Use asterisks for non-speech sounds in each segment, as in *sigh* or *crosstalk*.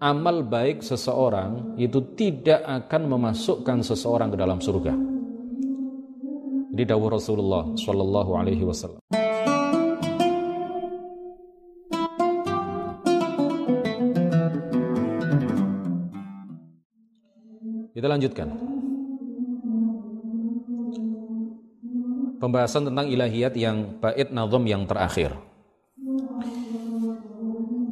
amal baik seseorang itu tidak akan memasukkan seseorang ke dalam surga. Ini dawuh Rasulullah Shallallahu Alaihi Wasallam. Kita lanjutkan. Pembahasan tentang ilahiyat yang bait nazam yang terakhir.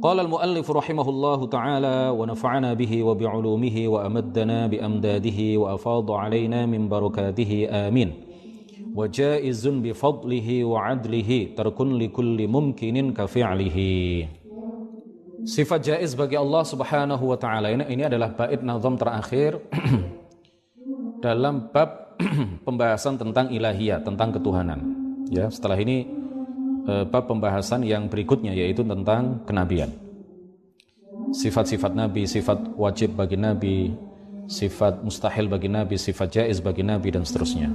قال المؤلف رحمه الله تعالى ونفعنا به وبعلومه وأمدنا بأمداده وأفاض علينا من بركاته آمين وجائز بفضله وعدله ترك لكل ممكن كفعله Sifat jaiz bagi Allah subhanahu wa ta'ala ini, ini adalah bait nazam terakhir *clears throat* dalam bab *clears throat* pembahasan tentang ilahiyah, tentang ketuhanan. Ya, setelah ini Eh, bab pembahasan yang berikutnya yaitu tentang kenabian. Sifat-sifat nabi, sifat wajib bagi nabi, sifat mustahil bagi nabi, sifat jaiz bagi nabi dan seterusnya.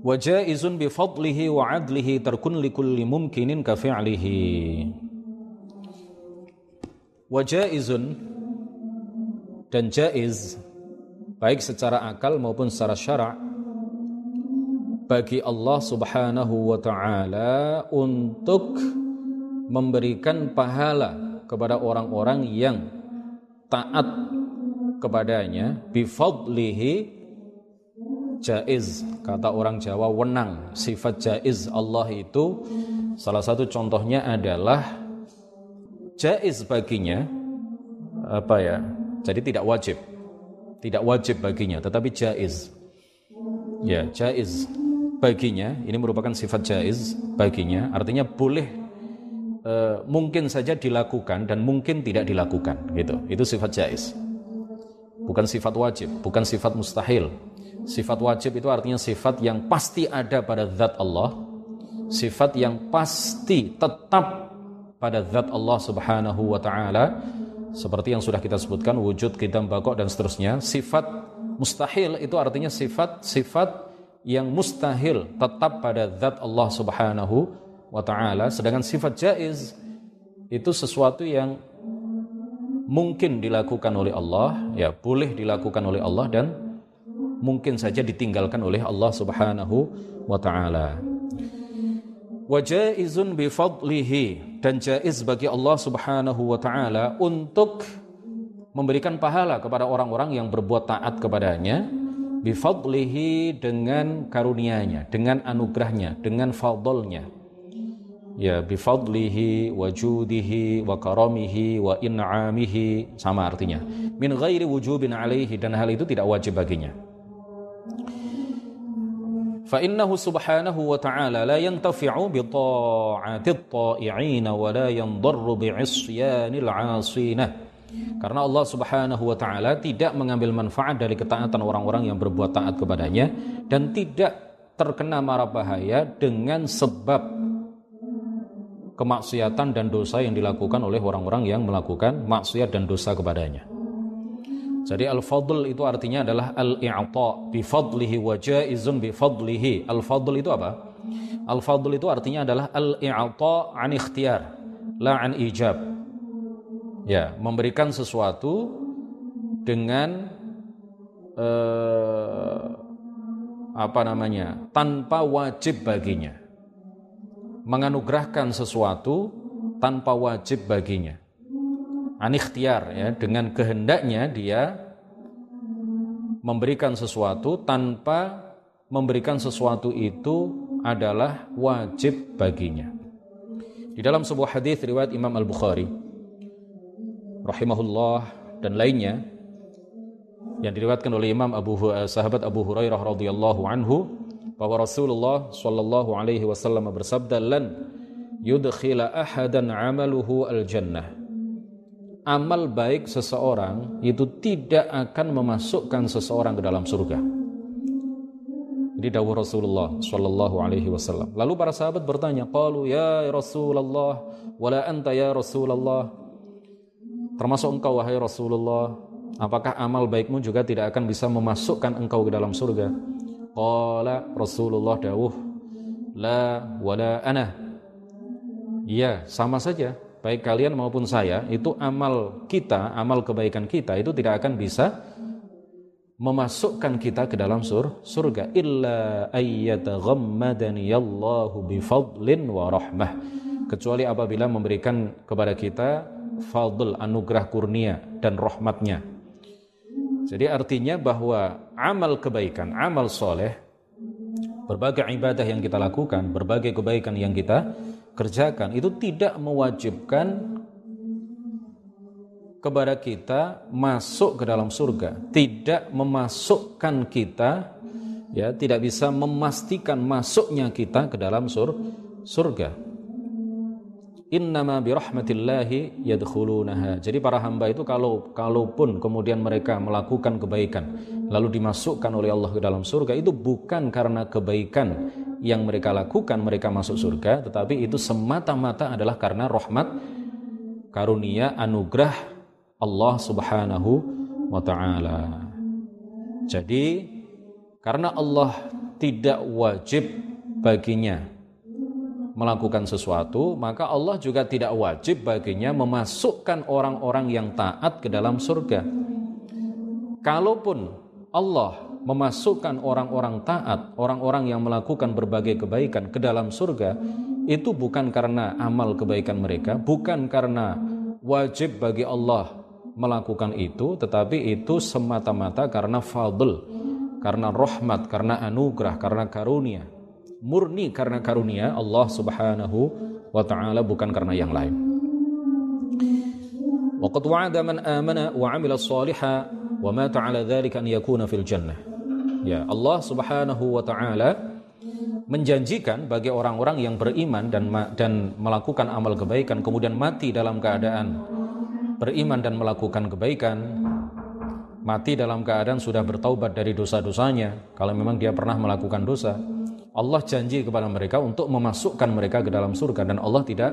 Wa jaizun bi fadlihi wa adlihi tarkun li kulli mumkinin ka fi'lihi. Wa jaizun dan jaiz baik secara akal maupun secara syara' bagi Allah Subhanahu wa taala untuk memberikan pahala kepada orang-orang yang taat kepadanya bifadlihi jaiz. Kata orang Jawa wenang. Sifat jaiz Allah itu salah satu contohnya adalah jaiz baginya apa ya jadi tidak wajib. Tidak wajib baginya tetapi jaiz. Ya jaiz baginya, ini merupakan sifat jaiz baginya, artinya boleh e, mungkin saja dilakukan dan mungkin tidak dilakukan, gitu. Itu sifat jaiz. Bukan sifat wajib, bukan sifat mustahil. Sifat wajib itu artinya sifat yang pasti ada pada zat Allah, sifat yang pasti tetap pada zat Allah Subhanahu wa taala seperti yang sudah kita sebutkan wujud, kidam, bakok dan seterusnya. Sifat mustahil itu artinya sifat-sifat yang mustahil tetap pada zat Allah Subhanahu wa taala sedangkan sifat jaiz itu sesuatu yang mungkin dilakukan oleh Allah ya boleh dilakukan oleh Allah dan mungkin saja ditinggalkan oleh Allah Subhanahu wa taala. Wa jaizun dan jaiz bagi Allah Subhanahu wa taala untuk memberikan pahala kepada orang-orang yang berbuat taat kepadanya bifadlihi dengan karunianya, dengan anugerahnya, dengan fadlnya. Ya, bifadlihi wa judihi wa karamihi wa in'amihi sama artinya. Min ghairi wujubin alaihi dan hal itu tidak wajib baginya. Fa innahu subhanahu wa ta'ala la yantafi'u bi ta'ati at-ta'i'in wa la yandarru bi 'isyanil. Karena Allah Subhanahu wa taala tidak mengambil manfaat dari ketaatan orang-orang yang berbuat taat kepadanya dan tidak terkena mara bahaya dengan sebab kemaksiatan dan dosa yang dilakukan oleh orang-orang yang melakukan maksiat dan dosa kepadanya. Jadi al-fadl itu artinya adalah al-i'ta bi fadlihi wa jaizun bi fadlihi. Al-fadl itu apa? Al-fadl itu artinya adalah al-i'ta an ikhtiyar, la an ijab ya. Memberikan sesuatu dengan eh, apa namanya tanpa wajib baginya. Menganugerahkan sesuatu tanpa wajib baginya. Anikhtiar ya dengan kehendaknya dia memberikan sesuatu tanpa memberikan sesuatu itu adalah wajib baginya. Di dalam sebuah hadis riwayat Imam Al-Bukhari rahimahullah dan lainnya yang diriwayatkan oleh Imam Abu eh, sahabat Abu Hurairah radhiyallahu anhu bahwa Rasulullah sallallahu alaihi wasallam bersabda lan yudkhila ahadan amaluhu al jannah amal baik seseorang itu tidak akan memasukkan seseorang ke dalam surga. Ini dawuh Rasulullah sallallahu alaihi wasallam. Lalu para sahabat bertanya qalu ya Rasulullah wala anta ya Rasulullah Termasuk engkau wahai Rasulullah, apakah amal baikmu juga tidak akan bisa memasukkan engkau ke dalam surga? Qala Rasulullah dawuh, la wala ana. Iya, sama saja. baik kalian maupun saya, itu amal kita, amal kebaikan kita itu tidak akan bisa memasukkan kita ke dalam sur surga illa ayyataghammadani Allahu bifadlin wa rahmah kecuali apabila memberikan kepada kita fadl anugerah kurnia dan rahmatnya jadi artinya bahwa amal kebaikan amal soleh berbagai ibadah yang kita lakukan berbagai kebaikan yang kita kerjakan itu tidak mewajibkan kepada kita masuk ke dalam surga, tidak memasukkan kita ya, tidak bisa memastikan masuknya kita ke dalam sur surga. Innama birahmatillahi yadkhulunaha. Jadi para hamba itu kalau kalaupun kemudian mereka melakukan kebaikan lalu dimasukkan oleh Allah ke dalam surga itu bukan karena kebaikan yang mereka lakukan mereka masuk surga tetapi itu semata-mata adalah karena rahmat karunia anugerah Allah Subhanahu wa taala. Jadi karena Allah tidak wajib baginya melakukan sesuatu, maka Allah juga tidak wajib baginya memasukkan orang-orang yang taat ke dalam surga. Kalaupun Allah memasukkan orang-orang taat, orang-orang yang melakukan berbagai kebaikan ke dalam surga, itu bukan karena amal kebaikan mereka, bukan karena wajib bagi Allah melakukan itu tetapi itu semata-mata karena fadl karena rahmat karena anugerah karena karunia murni karena karunia Allah Subhanahu wa taala bukan karena yang lain. Waqad wa'ada man amana wa 'amila shaliha wa mata 'ala dzalika an yakuna. Ya, Allah Subhanahu wa taala menjanjikan bagi orang-orang yang beriman dan dan melakukan amal kebaikan kemudian mati dalam keadaan beriman dan melakukan kebaikan mati dalam keadaan sudah bertaubat dari dosa-dosanya kalau memang dia pernah melakukan dosa Allah janji kepada mereka untuk memasukkan mereka ke dalam surga dan Allah tidak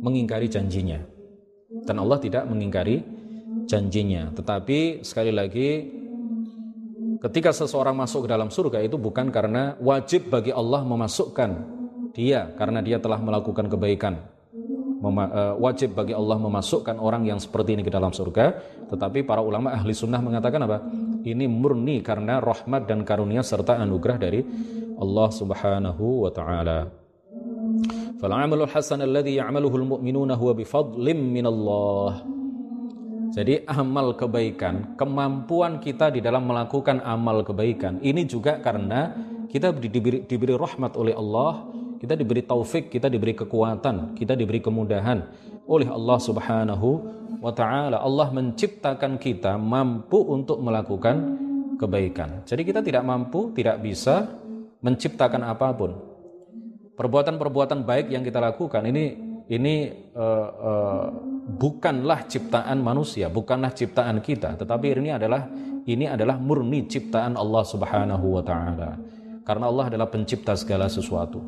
mengingkari janjinya. Dan Allah tidak mengingkari janjinya. Tetapi sekali lagi ketika seseorang masuk ke dalam surga itu bukan karena wajib bagi Allah memasukkan dia karena dia telah melakukan kebaikan Eh, wajib bagi Allah memasukkan orang yang seperti ini ke dalam surga tetapi para ulama ahli sunnah mengatakan apa ini murni karena rahmat dan karunia serta anugerah dari Allah Subhanahu wa taala. Fal-amalul hasan alladhi ya'maluhu al-mu'minuna huwa bifadlim min Allah. Jadi amal kebaikan, kemampuan kita di dalam melakukan amal kebaikan ini juga karena kita diberi, diberi rahmat oleh Allah, kita diberi taufik, kita diberi kekuatan, kita diberi kemudahan oleh Allah Subhanahu wa taala. Allah menciptakan kita mampu untuk melakukan kebaikan. Jadi kita tidak mampu, tidak bisa menciptakan apa pun. Perbuatan-perbuatan baik yang kita lakukan ini ini uh, uh, bukanlah ciptaan manusia, bukanlah ciptaan kita, tetapi ini adalah ini adalah murni ciptaan Allah Subhanahu wa taala. Karena Allah adalah pencipta segala sesuatu.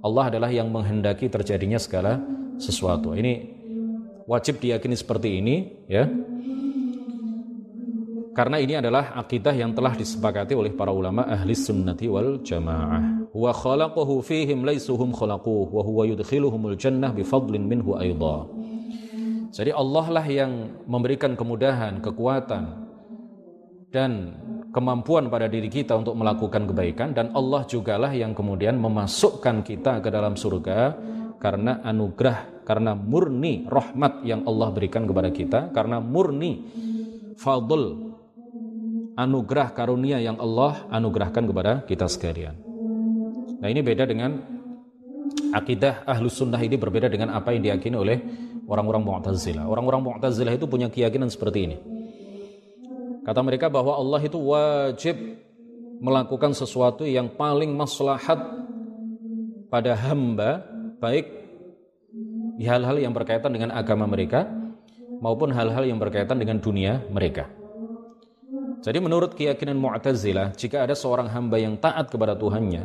Allah adalah yang menghendaki terjadinya segala sesuatu. Ini wajib diyakini seperti ini ya. Karena ini adalah akidah yang telah disepakati oleh para ulama ahli sunnati wal jamaah. Wa khalaqahu fihim laisuhum khalaquh wa huwa yudkhiluhumul jannah bifadlin minhu aidha. Jadi Allah lah yang memberikan kemudahan, kekuatan dan kemampuan pada diri kita untuk melakukan kebaikan dan Allah jugalah yang kemudian memasukkan kita ke dalam surga karena anugerah, karena murni rahmat yang Allah berikan kepada kita, karena murni fadl anugerah karunia yang Allah anugerahkan kepada kita sekalian. Nah ini beda dengan akidah ahlus sunnah ini berbeda dengan apa yang diyakini oleh orang-orang Mu'tazilah. Orang-orang Mu'tazilah itu punya keyakinan seperti ini Kata mereka bahwa Allah itu wajib melakukan sesuatu yang paling maslahat pada hamba, baik di hal-hal yang berkaitan dengan agama mereka maupun hal-hal yang berkaitan dengan dunia mereka. Jadi menurut keyakinan Mu'tazilah, jika ada seorang hamba yang taat kepada Tuhannya,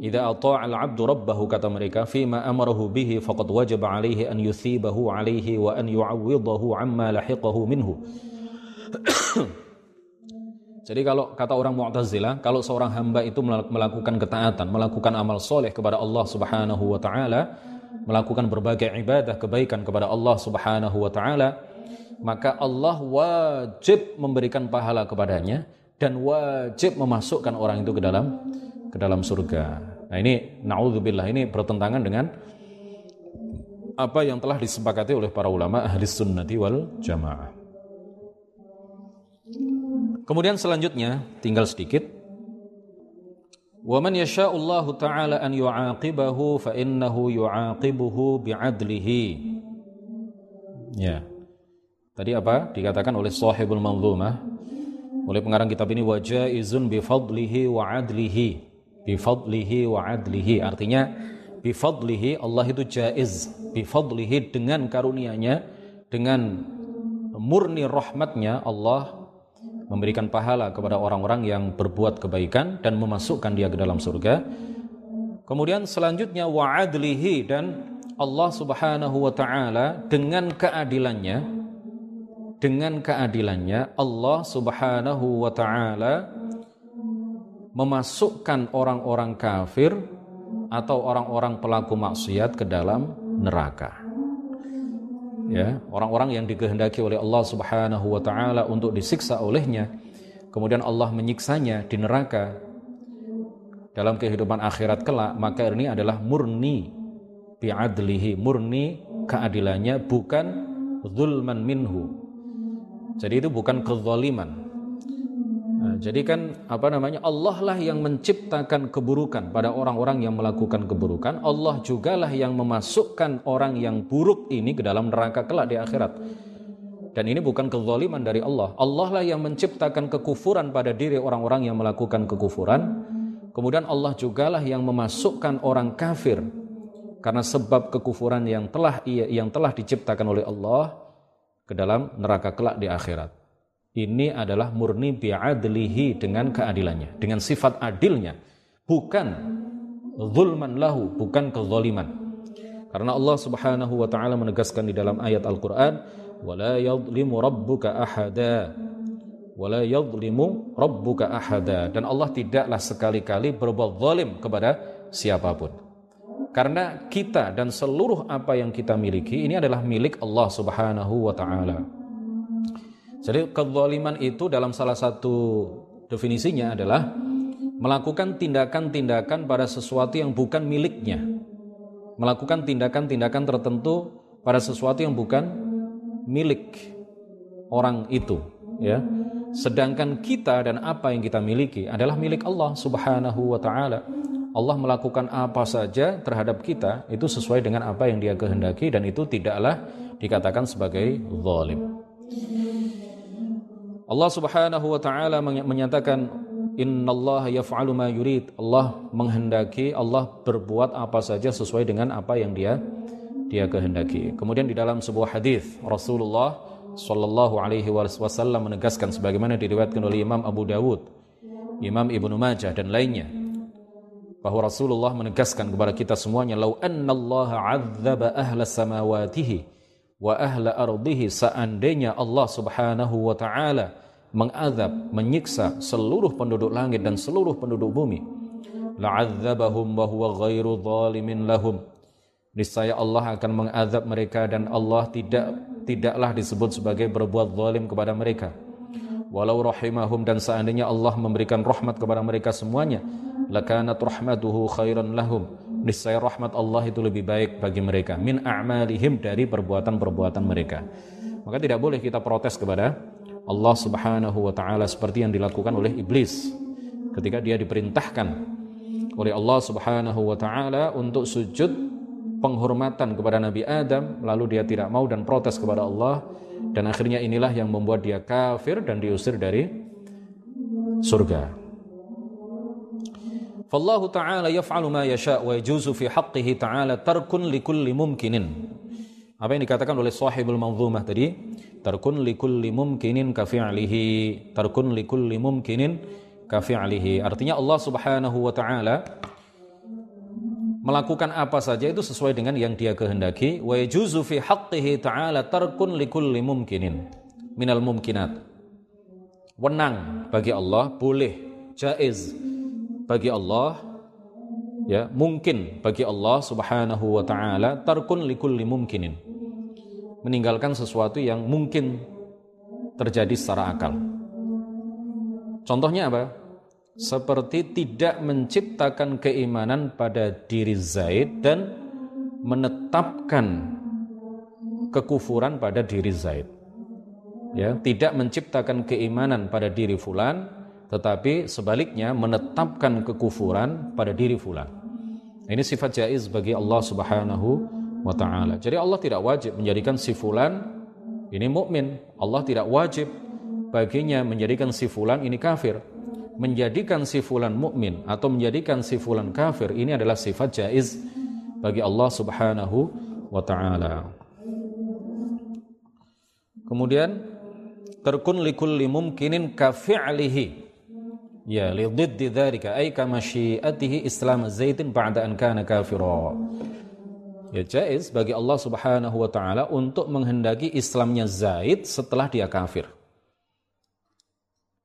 idza ata'a al-'abdu rabbahu kata mereka, fima amarahu bihi faqad wajaba 'alaihi an yuthibahu 'alaihi wa an yu'awwidahu 'amma lahiqahu minhu. *coughs* Jadi kalau kata orang Mu'tazilah, kalau seorang hamba itu melakukan ketaatan, melakukan amal soleh kepada Allah Subhanahu wa taala, melakukan berbagai ibadah kebaikan kepada Allah Subhanahu wa taala, maka Allah wajib memberikan pahala kepadanya dan wajib memasukkan orang itu ke dalam ke dalam surga. Nah, ini naudzubillah ini bertentangan dengan apa yang telah disepakati oleh para ulama ahli sunnati wal jamaah. Kemudian selanjutnya tinggal sedikit ومن يشاء الله تعالى أن يعاقبه فإنه يعاقبه بعدله ya tadi apa? Dikatakan oleh sahibul manzumah oleh pengarang kitab ini wajaizun bifadlihi wa adlihi. Bifadlihi wa adlihi. Artinya bifadlihi Allah itu jaiz. Bifadlihi dengan karunia-Nya dengan murni rahmatnya Allah memberikan pahala kepada orang-orang yang berbuat kebaikan dan memasukkan dia ke dalam surga. Kemudian selanjutnya wa'adlihi dan Allah Subhanahu wa taala dengan keadilannya dengan keadilannya Allah Subhanahu wa taala memasukkan orang-orang kafir atau orang-orang pelaku maksiat ke dalam neraka. Ya orang-orang yang dikehendaki oleh Allah Subhanahu wa taala untuk disiksa olehnya kemudian Allah menyiksanya di neraka dalam kehidupan akhirat kelak maka ini adalah murni bi'adlihi murni keadilannya bukan zulman minhu jadi itu bukan kezaliman Nah, jadi kan apa namanya Allah lah yang menciptakan keburukan pada orang-orang yang melakukan keburukan. Allah jugalah yang memasukkan orang yang buruk ini ke dalam neraka kelak di akhirat. Dan ini bukan kezaliman dari Allah. Allah lah yang menciptakan kekufuran pada diri orang-orang yang melakukan kekufuran. Kemudian Allah jugalah yang memasukkan orang kafir karena sebab kekufuran yang telah yang telah diciptakan oleh Allah ke dalam neraka kelak di akhirat ini adalah murni bi'adlihi dengan keadilannya, dengan sifat adilnya, bukan zulman lahu, bukan kezaliman. Karena Allah Subhanahu wa taala menegaskan di dalam ayat Al-Qur'an, "Wala yadhlimu rabbuka ahada." Wala yadhlimu rabbuka ahada. Dan Allah tidaklah sekali-kali berbuat zalim kepada siapa pun. Karena kita dan seluruh apa yang kita miliki ini adalah milik Allah Subhanahu wa taala. Jadi kezaliman itu dalam salah satu definisinya adalah melakukan tindakan-tindakan pada sesuatu yang bukan miliknya. Melakukan tindakan-tindakan tertentu pada sesuatu yang bukan milik orang itu, ya. Sedangkan kita dan apa yang kita miliki adalah milik Allah Subhanahu wa taala. Allah melakukan apa saja terhadap kita itu sesuai dengan apa yang Dia kehendaki dan itu tidaklah dikatakan sebagai zalim. Allah Subhanahu wa taala menyatakan innallaha yaf'alu ma yurid. Allah menghendaki, Allah berbuat apa saja sesuai dengan apa yang dia dia kehendaki. Kemudian di dalam sebuah hadis Rasulullah sallallahu alaihi wasallam menegaskan sebagaimana diriwayatkan oleh Imam Abu Dawud, Imam Ibnu Majah dan lainnya bahwa Rasulullah menegaskan kepada kita semuanya lau annallaha 'adzaba ahla samawatihi wa ahla ardihi seandainya Allah Subhanahu wa taala mengadab, menyiksa seluruh penduduk langit dan seluruh penduduk bumi. La'adzabahum wa huwa ghairu zalimin lahum. Niscaya Allah akan mengadab mereka dan Allah tidak tidaklah disebut sebagai berbuat zalim kepada mereka. Walau rahimahum dan seandainya Allah memberikan rahmat kepada mereka semuanya lakanat rahmatuhu khairan lahum niscaya rahmat Allah itu lebih baik bagi mereka min a'malihim dari perbuatan-perbuatan mereka. Maka tidak boleh kita protes kepada Allah Subhanahu wa taala seperti yang dilakukan oleh iblis ketika dia diperintahkan oleh Allah Subhanahu wa taala untuk sujud penghormatan kepada Nabi Adam lalu dia tidak mau dan protes kepada Allah dan akhirnya inilah yang membuat dia kafir dan diusir dari surga. Fallahu ta'ala yaf'alu ma yasha' wa yajuzu fi haqqihi ta'ala tarkun likulli mumkinin. Apa yang dikatakan oleh sahibul manzumah tadi? Tarkun likulli mumkinin ka fi'lihi. Tarkun likulli mumkinin ka fi'lihi. Artinya Allah Subhanahu wa taala melakukan apa saja itu sesuai dengan yang dia kehendaki wa yajuzu fi haqqihi ta'ala tarkun likulli mumkinin minal mumkinat. Wenang bagi Allah boleh jaiz bagi Allah ya mungkin bagi Allah Subhanahu wa taala tarkun likulli mumkinin. Meninggalkan sesuatu yang mungkin terjadi secara akal. Contohnya apa? Seperti tidak menciptakan keimanan pada diri Zaid dan menetapkan kekufuran pada diri Zaid. Ya, tidak menciptakan keimanan pada diri fulan, tetapi sebaliknya menetapkan kekufuran pada diri fulan. Ini sifat jaiz bagi Allah Subhanahu wa taala. Jadi Allah tidak wajib menjadikan si fulan ini mukmin. Allah tidak wajib baginya menjadikan si fulan ini kafir menjadikan si fulan mukmin atau menjadikan si fulan kafir ini adalah sifat jaiz bagi Allah Subhanahu wa taala. Kemudian terkun likulli mumkinin ka fi'lihi. Ya, li dzalika ay ka masyiatihi Islam Zaidin ba'da an kana kafira. Ya jaiz bagi Allah Subhanahu wa taala untuk menghendaki Islamnya Zaid setelah dia kafir.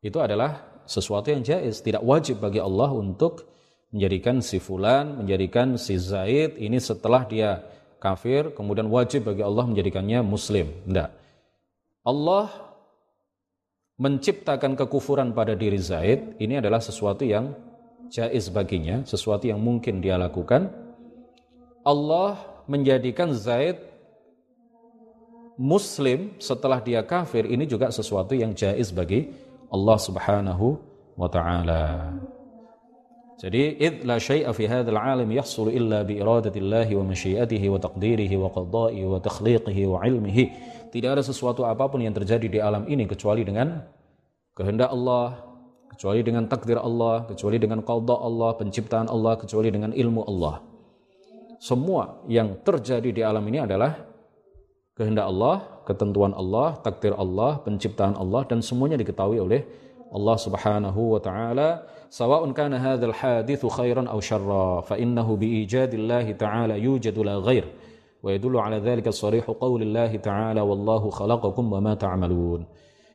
Itu adalah sesuatu yang jais, tidak wajib bagi Allah untuk menjadikan si fulan, menjadikan si Zaid ini setelah dia kafir, kemudian wajib bagi Allah menjadikannya muslim. Tidak. Allah menciptakan kekufuran pada diri Zaid, ini adalah sesuatu yang jais baginya, sesuatu yang mungkin dia lakukan. Allah menjadikan Zaid muslim setelah dia kafir, ini juga sesuatu yang jais bagi Allah Subhanahu wa taala. Jadi id la syai'a fi hadzal alam illa bi iradatillahi wa masyiatihi wa taqdirihi wa qada'ihi wa takhliqihi wa ilmihi. Tidak ada sesuatu apa pun yang terjadi di alam ini kecuali dengan kehendak Allah, kecuali dengan takdir Allah, kecuali dengan qada Allah, penciptaan Allah, kecuali dengan ilmu Allah. Semua yang terjadi di alam ini adalah kehendak Allah, ketentuan Allah, takdir Allah, penciptaan Allah dan semuanya diketahui oleh Allah Subhanahu wa taala sawa'un kana hadzal hadithu khairan aw syarra fa innahu bi ta'ala yujadu la ghair yadullu ala dhalika sharihu qaulillahi ta'ala wallahu khalaqakum wa ma ta'malun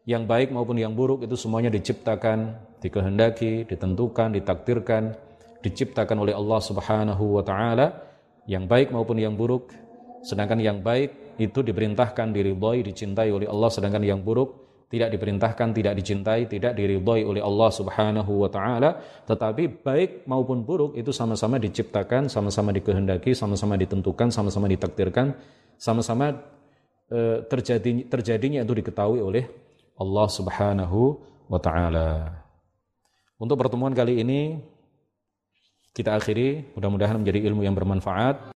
yang baik maupun yang buruk itu semuanya diciptakan, dikehendaki, ditentukan, ditakdirkan, diciptakan oleh Allah Subhanahu wa taala, yang baik maupun yang buruk. Sedangkan yang baik itu diperintahkan diridhoi dicintai oleh Allah sedangkan yang buruk tidak diperintahkan tidak dicintai tidak diridhoi oleh Allah Subhanahu wa taala. Tetapi baik maupun buruk itu sama-sama diciptakan sama-sama dikehendaki sama-sama ditentukan sama-sama ditakdirkan sama-sama e, terjadi terjadinya itu diketahui oleh Allah Subhanahu wa taala. Untuk pertemuan kali ini kita akhiri. Mudah-mudahan menjadi ilmu yang bermanfaat